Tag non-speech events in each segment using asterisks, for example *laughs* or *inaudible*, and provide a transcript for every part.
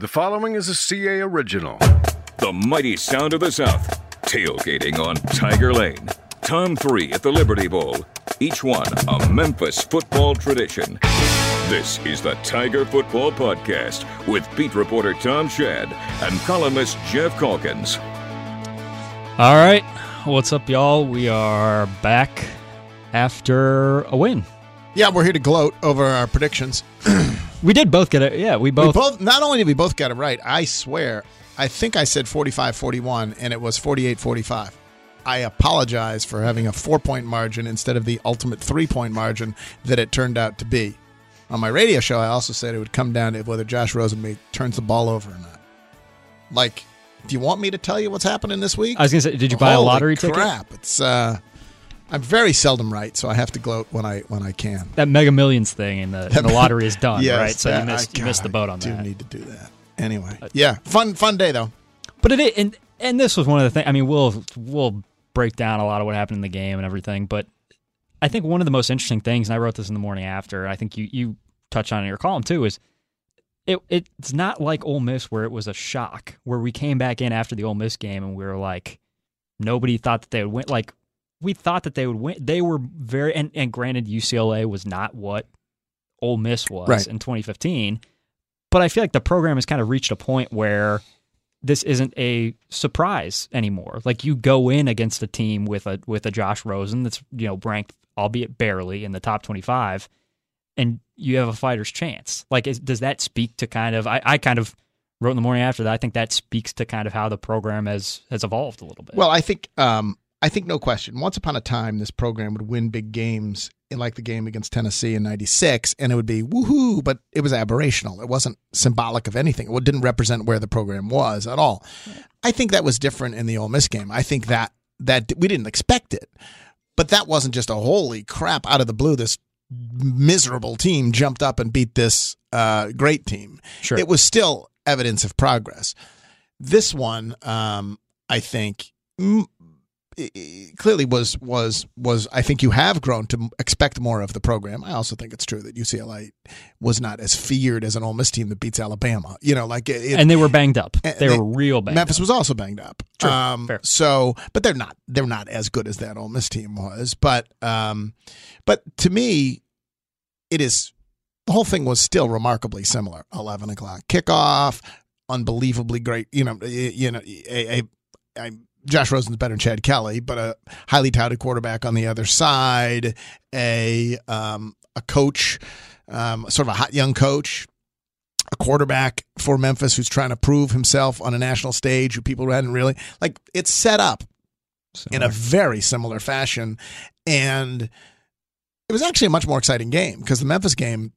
The following is a CA original. The mighty sound of the South. Tailgating on Tiger Lane. Tom 3 at the Liberty Bowl. Each one a Memphis football tradition. This is the Tiger Football Podcast with beat reporter Tom Schad and columnist Geoff Calkins. All right. What's up, y'all? We are back after a win. Yeah, we're here to gloat over our predictions. *clears throat* We did both get it. Yeah, we We both. both not only did we both get it right, I swear, I think I said 45-41 and it was 48-45. I apologize for having a 4-point margin instead of the ultimate 3-point margin that it turned out to be. On my radio show, I also said it would come down to whether Josh Rosen turns the ball over or not. Like, do you want me to tell you what's happening this week? I was gonna say, did you buy a lottery ticket? crap. It's uh I'm very seldom right, so I have to gloat when I when I can. That Mega Millions thing in the, in the *laughs* lottery is done, Yes, right? So that- you uh, missed, I- you missed the boat on I do need to do that. Anyway, uh, yeah, fun fun day though. But it and and this was one of the things. I mean, we'll we'll break down a lot of what happened in the game and everything. But I think one of the most interesting things, and I wrote this in the morning after. I think you you touched on it in your column too, is it it's not like Ole Miss where it was a shock where we came back in after the Ole Miss game and we were like nobody thought that they would win. Like we thought that they would win. They were very and and granted UCLA was not what Ole Miss was Right. in 2015. But I feel like the program has kind of reached a point where this isn't a surprise anymore. Like you go in against a team with a with a Josh Rosen that's you know ranked, albeit barely, in the top twenty five, and you have a fighter's chance. Like, is, does that speak to kind of? I, I kind of wrote in the morning after that. I think that speaks to kind of how the program has has evolved a little bit. Well, I think um I think no question. Once upon a time, this program would win big games, in like the game against Tennessee in '96, and it would be woohoo, but it was aberrational. It wasn't symbolic of anything. It didn't represent where the program was at all. I think that was different in the Ole Miss game. I think that that we didn't expect it, but that wasn't just a holy crap out of the blue. This miserable team jumped up and beat this uh, great team. Sure. It was still evidence of progress. This one, um, I think, i- clearly was was was. I think you have grown to expect more of the program. I also think it's true that UCLA was not as feared as an Ole Miss team that beats Alabama. You know, like it, and they were banged up. They, they- were real banged up. Memphis up. was also banged up. True. Um, Fair. So, but they're not they're not as good as that Ole Miss team was. But um, but to me, it is the whole thing was still remarkably similar. Eleven o'clock kickoff, unbelievably great. You know, y- you know, a, a, a Josh Rosen's better than Chad Kelly, but a highly touted quarterback on the other side, a um, a coach, um, sort of a hot young coach a quarterback for Memphis who's trying to prove himself on a national stage who people hadn't really like it's set up in a very similar fashion. And it was actually a much more exciting game because the Memphis game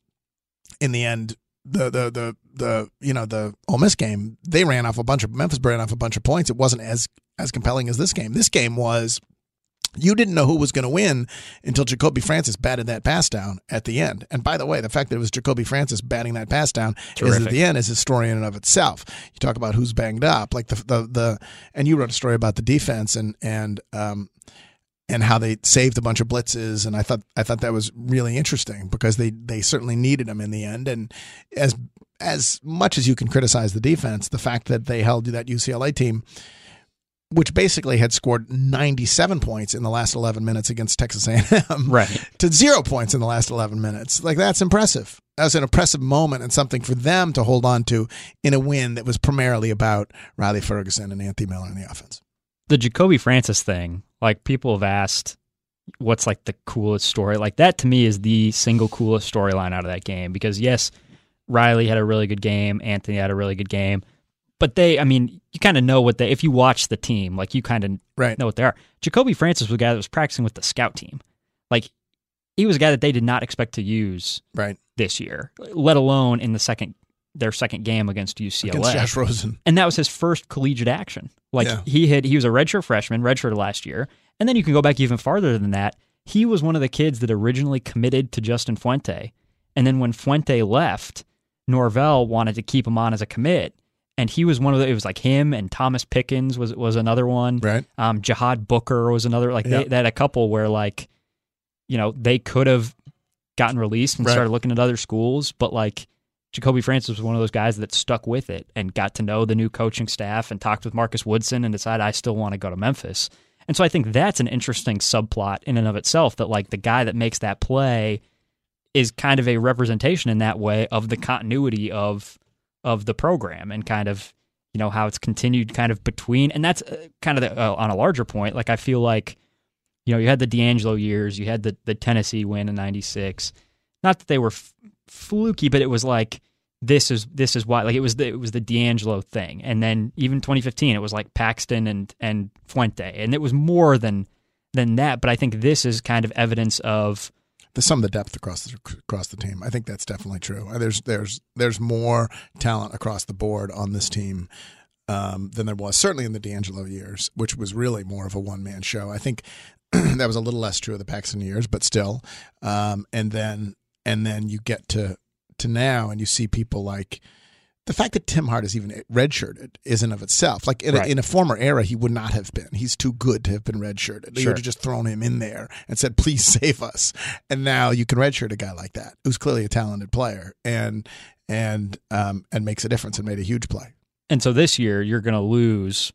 in the end the the the the you know the Ole Miss game they ran off a bunch of Memphis ran off a bunch of points it wasn't as as compelling as this game this game was you didn't know who was going to win until Jacoby Francis batted that pass down at the end. And by the way, the fact that it was Jacoby Francis batting that pass down is at the end is a story in and of itself. You talk about who's banged up, like the the the, and you wrote a story about the defense and and um and how they saved a bunch of blitzes, and I thought I thought that was really interesting because they they certainly needed them in the end. And as as much as you can criticize the defense, the fact that they held that UCLA team which basically had scored 97 points in the last 11 minutes against Texas A&M, Right. to zero points in the last 11 minutes. Like that's impressive. That was an impressive moment and something for them to hold on to in a win that was primarily about Riley Ferguson and Anthony Miller in the offense. the Jacoby Francis thing, like people have asked what's like the coolest story. Like that to me is the single coolest storyline out of that game because yes, Riley had a really good game, Anthony had a really good game, but they, I mean, you kind of know what they if you watch the team, like you kind of Right. know what they are. Jacoby Francis was a guy that was practicing with the scout team. Like he was a guy that they did not expect to use Right. this year, let alone in the second their second game against UCLA Against Josh Rosen. and that was his first collegiate action. Like Yeah. he had, he was a redshirt freshman, redshirted last year, and then you can go back even farther than that. He was one of the kids that originally committed to Justin Fuente, and then when Fuente left, Norvell wanted to keep him on as a commit, and he was one of the. It was like him and Thomas Pickens was was another one. Right. Um, Jihad Booker was another. Like Yeah. they, they had a couple where like, you know, they could have gotten released and Right. started looking at other schools, but like Jacoby Francis was one of those guys that stuck with it and got to know the new coaching staff and talked with Marcus Woodson and decided I still want to go to Memphis. And so I think that's an interesting subplot in and of itself that like the guy that makes that play is kind of a representation in that way of the continuity of of the program and kind of you know how it's continued kind of between and that's uh, kind of the, uh, on a larger point like I feel like you know you had the D'Angelo years you had the the Tennessee win in 96 not that they were f- fluky but it was like this is this is why like it was the it was the D'Angelo thing and then even 2015 it was like Paxton and and Fuente and it was more than than that but I think this is kind of evidence of the some of the depth across the across the team. I think that's definitely true. There's there's there's more talent across the board on this team um, than there was certainly in the D'Angelo years, which was really more of a one man show. I think *clears throat* that was a little less true of the Paxton years, but still. Um, and then and then you get to to now, and you see people like the fact that Tim Hart is even redshirted isn't of itself. Like in, right. a, in, a, former era, he would not have been. He's too good to have been redshirted. They sure. would have just thrown him in there and said, "Please *laughs* save us." And now you can redshirt a guy like that, who's clearly a talented player, and and um, and makes a difference and made a huge play. And so this year, you're going to lose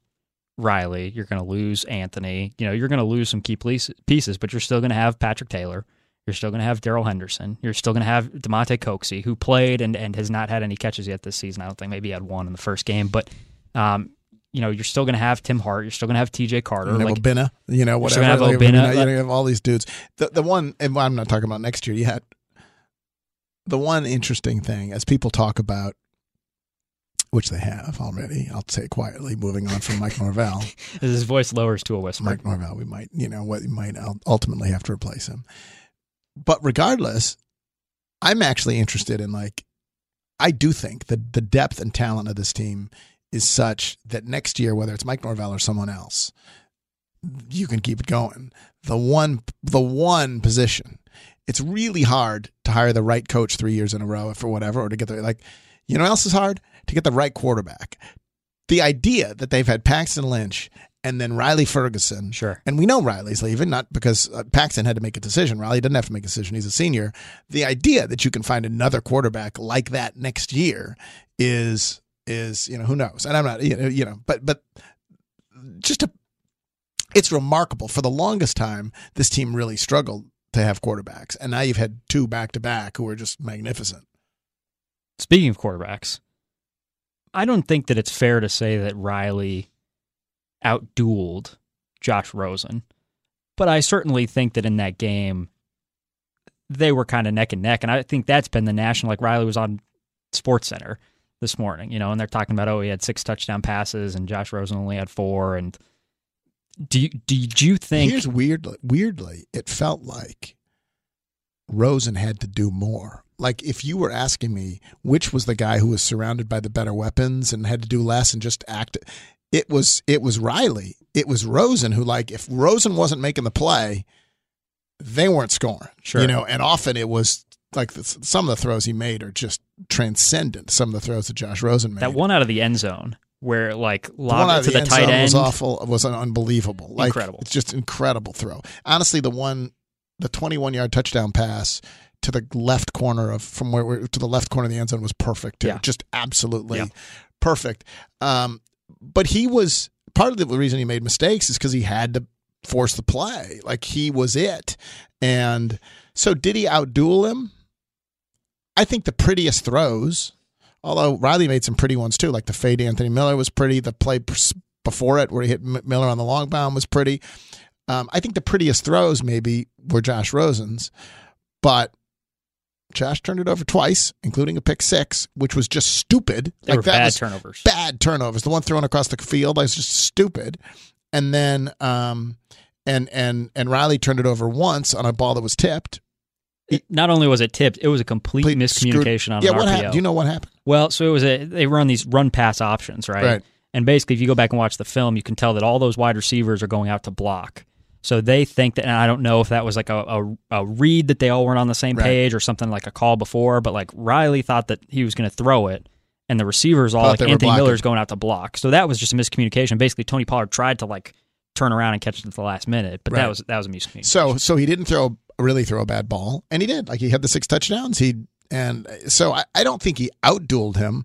Riley. You're going to lose Anthony. You know, you're going to lose some key pieces, but you're still going to have Patrick Taylor. You're still going to have Darrell Henderson. You're still going to have Damonte Coxie, who played and, and has not had any catches yet this season. I don't think maybe he had one in the first game, but um, you know, you're still going to have Tim Hart. You're still going to have T.J. Carter. Like Obinna, you know, whatever. You're going to have Obinna. You, know, you have all these dudes. The the one, and I'm not talking about next year. Had the one interesting thing as people talk about, which they have already. I'll say quietly. Moving on from Mike Norvell, as *laughs* his voice lowers to a whisper. Mike Norvell, we might, you know, what we might ultimately have to replace him but regardless, I'm actually interested in like I do think that the depth and talent of this team is such that next year, whether it's Mike Norvell or someone else, you can keep it going. The one the one position. It's really hard to hire the right coach three years in a row for whatever, or to get the like you know else is hard? To get the right quarterback. The idea that they've had Paxton Lynch and then Riley Ferguson. Sure. And we know Riley's leaving, not because uh, Paxton had to make a decision. Riley doesn't have to make a decision. He's a senior. The idea that you can find another quarterback like that next year is is you know who knows. And I'm not you know you know but but just a it's remarkable. For the longest time, this team really struggled to have quarterbacks, and now you've had two back to back who are just magnificent. Speaking of quarterbacks, I don't think that it's fair to say that Riley outdueled Josh Rosen. But I certainly think that in that game, they were kind of neck and neck. And I think that's been the national, like Riley was on Sports Center this morning, you know, and they're talking about, oh, he had six touchdown passes and Josh Rosen only had four. And do you, did you think. Here's weirdly, weirdly, it felt like Rosen had to do more. Like if you were asking me which was the guy who was surrounded by the better weapons and had to do less and just act, it was it was Riley, it was Rosen who like if Rosen wasn't making the play, they weren't scoring. Sure, you know, and often it was like the, some of the throws he made are just transcendent. Some of the throws that Josh Rosen made. That one out of the end zone where like lobbed to the, the tight end was awful. Was unbelievable. Like, incredible. It's just incredible throw. Honestly, the one, the twenty-one yard touchdown pass to the left corner of from where to the left corner of the end zone was perfect. Too. Yeah. just absolutely yeah. perfect. Um, but he was part of the reason he made mistakes is because he had to force the play. Like he was it. And so did he outduel him? I think the prettiest throws, although Riley made some pretty ones too, like the fade Anthony Miller was pretty. The play before it where he hit Miller on the long bound was pretty. Um, I think the prettiest throws maybe were Josh Rosen's, but Josh turned it over twice, including a pick six, which was just stupid. They like that bad turnovers. Bad turnovers. The one thrown across the field was just stupid. And then um and and and Riley turned it over once on a ball that was tipped. It, not only was it tipped, it was a complete, complete miscommunication screwed. on yeah, what RPO. Happened? Do you know what happened? Well, so it was a they run these run pass options, right? Right. And basically, if you go back and watch the film, you can tell that all those wide receivers are going out to block. So they think that, and I don't know if that was like a, a, a read that they all weren't on the same right. page or something like a call before, but like Riley thought that he was going to throw it, and the receivers all Thought like Anthony Miller's going out to block. So that was just a miscommunication. Basically, Tony Pollard tried to like turn around and catch it at the last minute, but Right. that was that was a miscommunication. So so he didn't throw really throw a bad ball, and he did. Like he had the six touchdowns. He And so I, I don't think he outdueled him,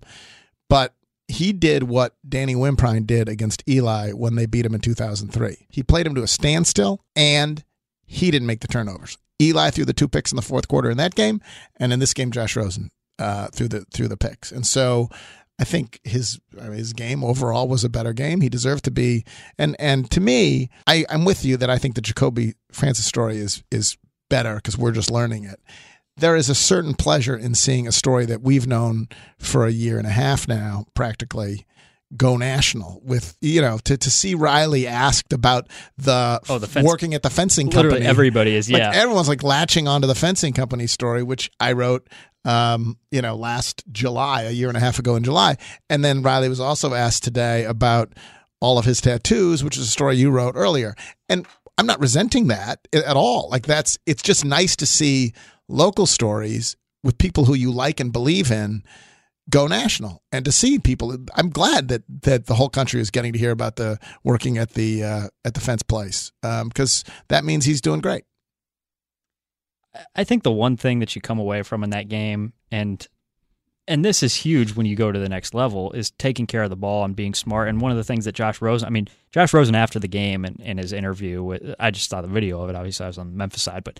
but he did what Danny Wimprine did against Eli when they beat him in 2003. He played him to a standstill and he didn't make the turnovers. Eli threw the two picks in the fourth quarter in that game, and in this game, Josh Rosen uh, threw the threw the picks. And so I think his his game overall was a better game. He deserved to be. And and to me, I, I'm with you that I think the Jacoby Francis story is is better because we're just learning it. There is a certain pleasure in seeing a story that we've known for a year and a half now, practically go national with you know to, to see Riley asked about the, oh, the fence, working at the fencing literally company. everybody is yeah. like everyone's like latching onto the fencing company story which I wrote um, you know last July a year and a half ago in July. And then Riley was also asked today about all of his tattoos which is a story you wrote earlier. And I'm not resenting that at all. Like that's it's just nice to see local stories with people who you like and believe in go national and to see people. I'm glad that that the whole country is getting to hear about the working at the uh, at the fence place because um, that means he's doing great. I think the one thing that you come away from in that game and and this is huge when you go to the next level is taking care of the ball and being smart. And one of the things that Josh Rosen, I mean, Josh Rosen after the game and in his interview, with, I just saw the video of it. Obviously, I was on the Memphis side, but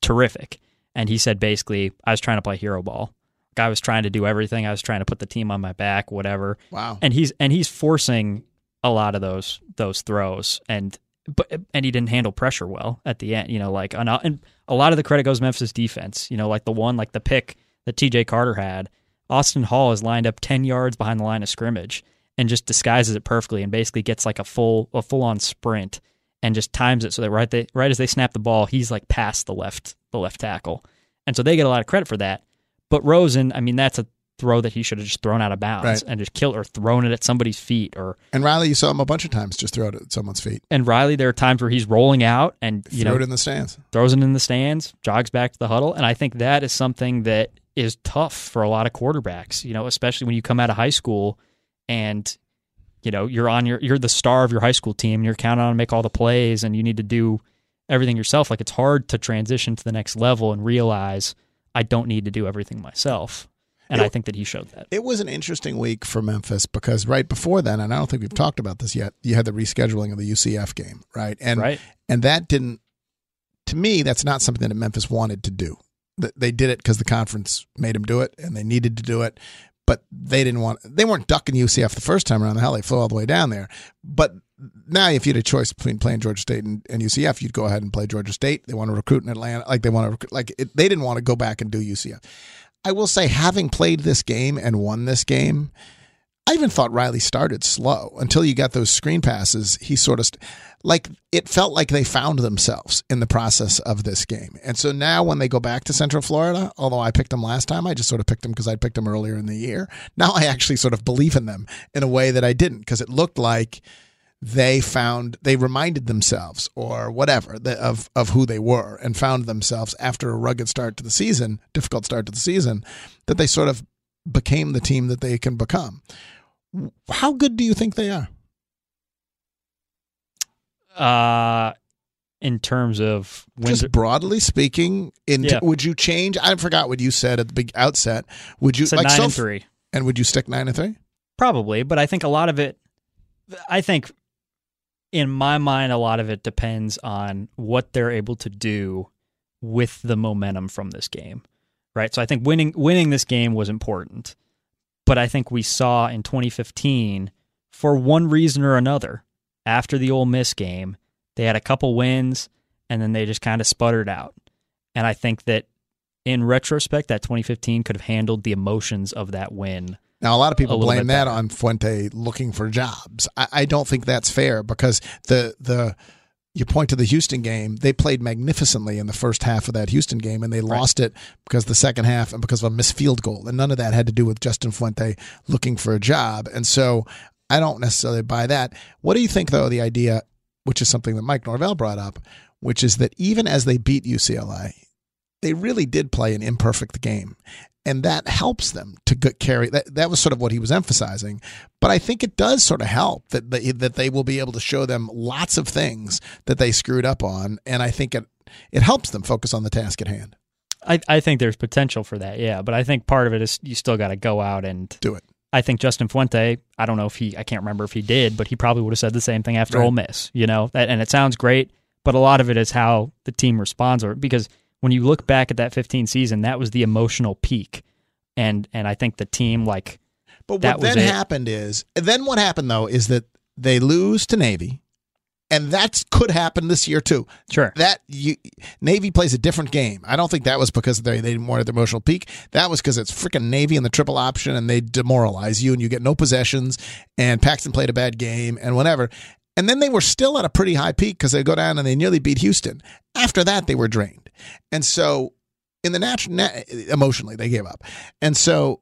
terrific. And he said basically, I was trying to play hero ball I was trying to do everything. I was trying to put the team on my back, whatever. Wow. And he's and he's forcing a lot of those those throws and but and he didn't handle pressure well at the end. You know, like and a lot of the credit goes Memphis defense. You know, like the one like the pick that T.J. Carter had. Austin Hall is lined up ten yards behind the line of scrimmage and just disguises it perfectly and basically gets like a full a full on sprint and just times it so that right they, right as they snap the ball, he's like past the left the left tackle. And so they get a lot of credit for that. But Rosen, I mean, that's a throw that he should have just thrown out of bounds right. and just killed or thrown it at somebody's feet or and Riley you saw him a bunch of times just throw it at someone's feet and Riley there are times where he's rolling out and you throw know it in the stands throws it in the stands jogs back to the huddle and I think that is something that is tough for a lot of quarterbacks you know especially when you come out of high school and you know you're on your you're the star of your high school team and you're counted on to make all the plays and you need to do everything yourself like it's hard to transition to the next level and realize I don't need to do everything myself and it, I think that he showed that. It was an interesting week for Memphis because right before then, and I don't think we've talked about this yet, you had the rescheduling of the UCF game, right? And right. and that didn't to me, that's not something that Memphis wanted to do. They did it because the conference made them do it and they needed to do it. But they didn't want they weren't ducking UCF the first time around the hell they flew all the way down there. But now if you had a choice between playing Georgia State and, and UCF, you'd go ahead and play Georgia State. They want to recruit in Atlanta, like they want to like it, they didn't want to go back and do UCF. I will say, having played this game and won this game, I even thought Riley started slow until you got those screen passes. He sort of st- like it felt like they found themselves in the process of this game. And so now when they go back to Central Florida, although I picked them last time, I just sort of picked them because I picked them earlier in the year. Now I actually sort of believe in them in a way that I didn't because it looked like they found they reminded themselves or whatever of of who they were and found themselves after a rugged start to the season, difficult start to the season, that they sort of became the team that they can become. How good do you think they are? Uh in terms of just broadly speaking, in yeah. would you change? I forgot what you said at the big outset. Would you like nine and three? And would you stick nine and three? Probably, but I think a lot of it. I think in my mind, a lot of it depends on what they're able to do with the momentum from this game, right? So I think winning winning this game was important, but I think we saw in 2015, for one reason or another, after the Ole Miss game, they had a couple wins and then they just kind of sputtered out, and I think that in retrospect, that 2015 could have handled the emotions of that win now, a lot of people blame that on Fuente looking for jobs. I, I, don't think that's fair because the the you point to the Houston game, they played magnificently in the first half of that Houston game, and they right. lost it because the second half and because of a missed field goal, and none of that had to do with Justin Fuente looking for a job. And so, I don't necessarily buy that. What do you think, though? The idea, which is something that Mike Norvell brought up, which is that even as they beat UCLA, they really did play an imperfect game and that helps them to get carry that that was sort of what he was emphasizing but i think it does sort of help that they, that they will be able to show them lots of things that they screwed up on and i think it it helps them focus on the task at hand I, I think there's potential for that, yeah. But I think part of it is you still got to go out and Do it. I think Justin Fuente, I don't know if he, I can't remember if he did, but he probably would have said the same thing after Right. Ole Miss, you know, that, and it sounds great, but a lot of it is how the team responds or because when you look back at that 15 season, that was the emotional peak. And, and I think the team, like, But what then happened is, then what happened though is that they lose to Navy, and that could happen this year too. sure. That you, Navy plays a different game. I don't think that was because they they wanted the emotional peak. That was because it's freaking Navy in the triple option, and they demoralize you, and you get no possessions. And Paxton played a bad game, and whatever. And then they were still at a pretty high peak because they go down and they nearly beat Houston. After that, they were drained, and so in the natural na- emotionally they gave up. And so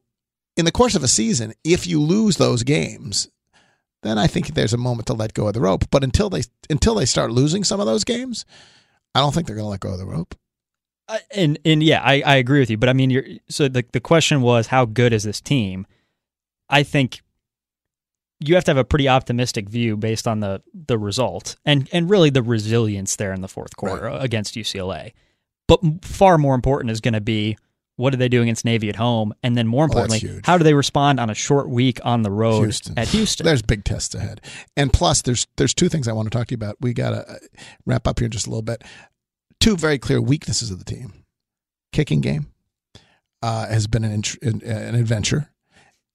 in the course of a season, if you lose those games, then I think there's a moment to let go of the rope. But until they until they start losing some of those games, I don't think they're going to let go of the rope. Uh, and and yeah, I, I agree with you. But I mean, you're so the the question was how good is this team? I think you have to have a pretty optimistic view based on the the result and and really the resilience there in the fourth quarter against UCLA. But far more important is going to be what do they do against Navy at home, and then more importantly, huge. how do they respond on a short week on the road Houston. at Houston? *sighs* There's big tests ahead, and plus there's there's two things I want to talk to you about. We got to wrap up here in just a little bit. Two very clear weaknesses of the team: kicking game uh, has been an int- an an adventure,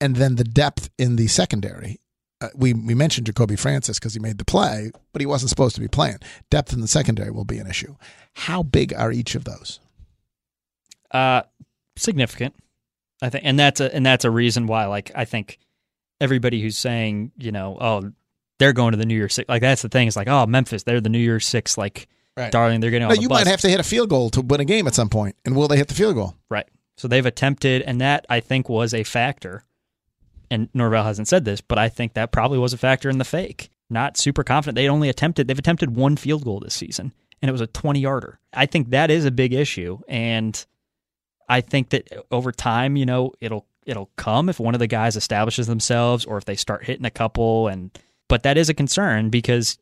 and then the depth in the secondary. Uh, we we mentioned Jacoby Francis because he made the play, but he wasn't supposed to be playing. Depth in the secondary will be an issue. How big are each of those? Uh, significant, I think, and that's a and that's a reason why. Like, I think everybody who's saying, you know, oh, they're going to the New Year's Six, like that's the thing. It's like, oh, Memphis, they're the New Year's Six, like, Right. darling, they're getting the you bus. might have to hit a field goal to win a game at some point, and will they hit the field goal? Right. So they've attempted, and that I think was a factor. And Norvell hasn't said this, but I think that probably was a factor in the fake. Not super confident. They only attempted, they've attempted one field goal this season, and it was a 20 yarder. I think that is a big issue. And I think that over time, you know, it'll it'll come if one of the guys establishes themselves or if they start hitting a couple and but that is a concern because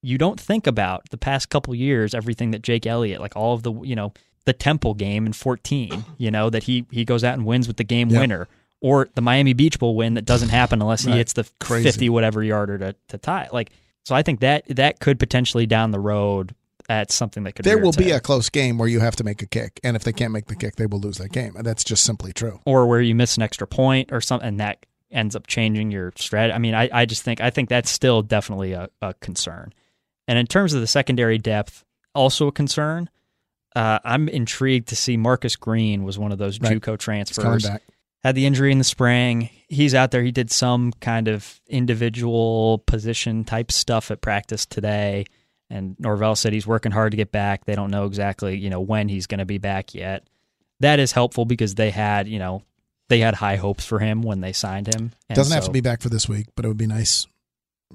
you don't think about the past couple years everything that Jake Elliott like all of the you know the Temple game in 14 you know that he he goes out and wins with the game Yep. winner or the Miami Beach Bowl win that doesn't happen unless he Right. hits the Crazy. 50 whatever yarder to to tie like so I think that that could potentially down the road that's something that could There will be a close game where you have to make a kick, and if they can't make the kick, they will lose that game, and that's just simply true. or where you miss an extra point or something and that ends up changing your strategy. I mean, I, I just think I think that's still definitely a, a concern. And in terms of the secondary depth, also a concern. Uh, I'm intrigued to see Marcus Green was one of those Right. JUCO transfers. back. Had the injury in the spring. He's out there. He did some kind of individual position type stuff at practice today. And Norvell said he's working hard to get back. They don't know exactly, you know, when he's going to be back yet. That is helpful because they had, you know, they had high hopes for him when they signed him. And Doesn't have to be back for this week, but it would be nice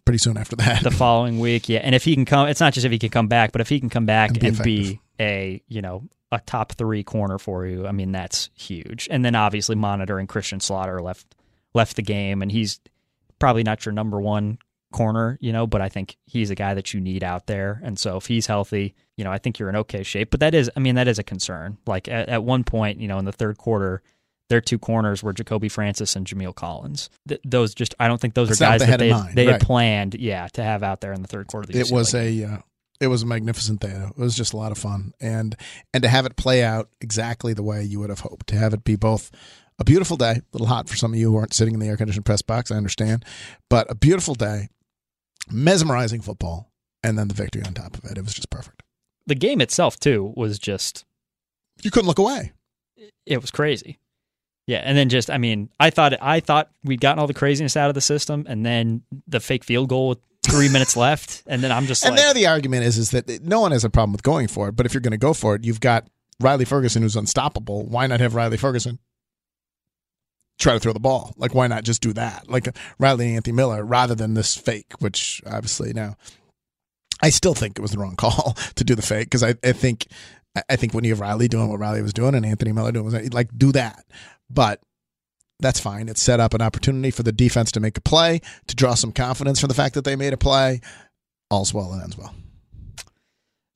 pretty soon after that. the following week. Yeah, and if he can come, it's not just if he can come back, but if he can come back And and be be, a you know a top three corner for you, I mean that's huge. And then obviously monitoring Christian Slaughter left left the game, and he's probably not your number one corner, you know, but I think he's a guy that you need out there. And so if he's healthy, you know, I think you're in okay shape. But that is, I mean, that is a concern. Like at, at one point, you know, in the third quarter. Their two corners were Jacoby Francis and Jameel Collins. Th- those just, I don't think those That's are guys they that they, mind, they right. had planned, yeah, to have out there in the third quarter. Of the it UCLA was a uh, it was a magnificent day. It was just a lot of fun, and and to have it play out exactly the way you would have hoped. To have it be both a beautiful day, a little hot for some of you who aren't sitting in the air conditioned press box. I understand, but a beautiful day, mesmerizing football, and then the victory on top of it. It was just perfect. the game itself too was just You couldn't look away. it was crazy. Yeah, and then just I mean, I thought I thought we'd gotten all the craziness out of the system, and then the fake field goal with three *laughs* minutes left, and then I'm just And like, there, the argument is is that no one has a problem with going for it, but if you're going to go for it, you've got Riley Ferguson who's unstoppable. Why not have Riley Ferguson try to throw the ball? Like, why not just do that? Like Riley and Anthony Miller, rather than this fake, which obviously now, I still think it was the wrong *laughs* call to do the fake because I, I think I- think when you have Riley doing what Riley was doing and Anthony Miller doing was like do that, but. That's fine. It set up an opportunity for the defense to make a play, to draw some confidence from the fact that they made a play. All's well that ends well.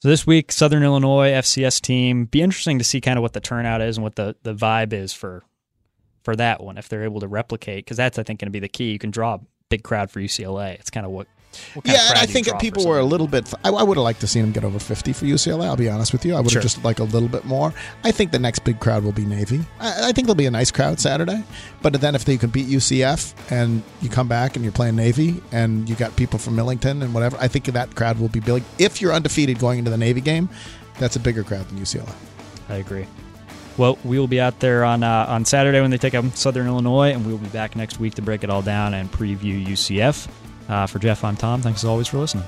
So this week, Southern Illinois FCS team. Be interesting to see kind of what the turnout is and what the, the vibe is for for that one if they're able to replicate because that's I think going to be the key. You can draw a big crowd for UCLA. It's kind of what. what kind of Yeah, and I think draw that for people were a little bit. I, I would have liked to see them get over 50 for UCLA. I'll be honest with you. I would have Sure. just like a little bit more. I think the next big crowd will be Navy. I, I think there'll be a nice crowd Saturday. But then if they can beat UCF and you come back and you're playing Navy and you got people from Millington and whatever, I think that crowd will be big. If you're undefeated going into the Navy game, that's a bigger crowd than UCLA. I agree. Well, we will be out there on uh, on Saturday when they take on Southern Illinois, and we will be back next week to break it all down and preview UCF. Uh, for Jeff, I'm Tom. Thanks as always for listening.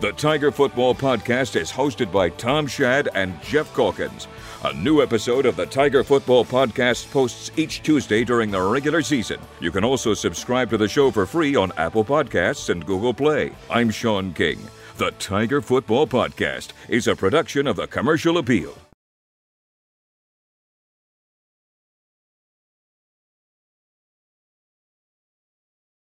The Tiger Football Podcast is hosted by Tom Schad and Geoff Calkins. A new episode of the Tiger Football Podcast posts each Tuesday during the regular season. You can also subscribe to the show for free on Apple Podcasts and Google Play. I'm Sean King. The Tiger Football Podcast is a production of the Commercial Appeal.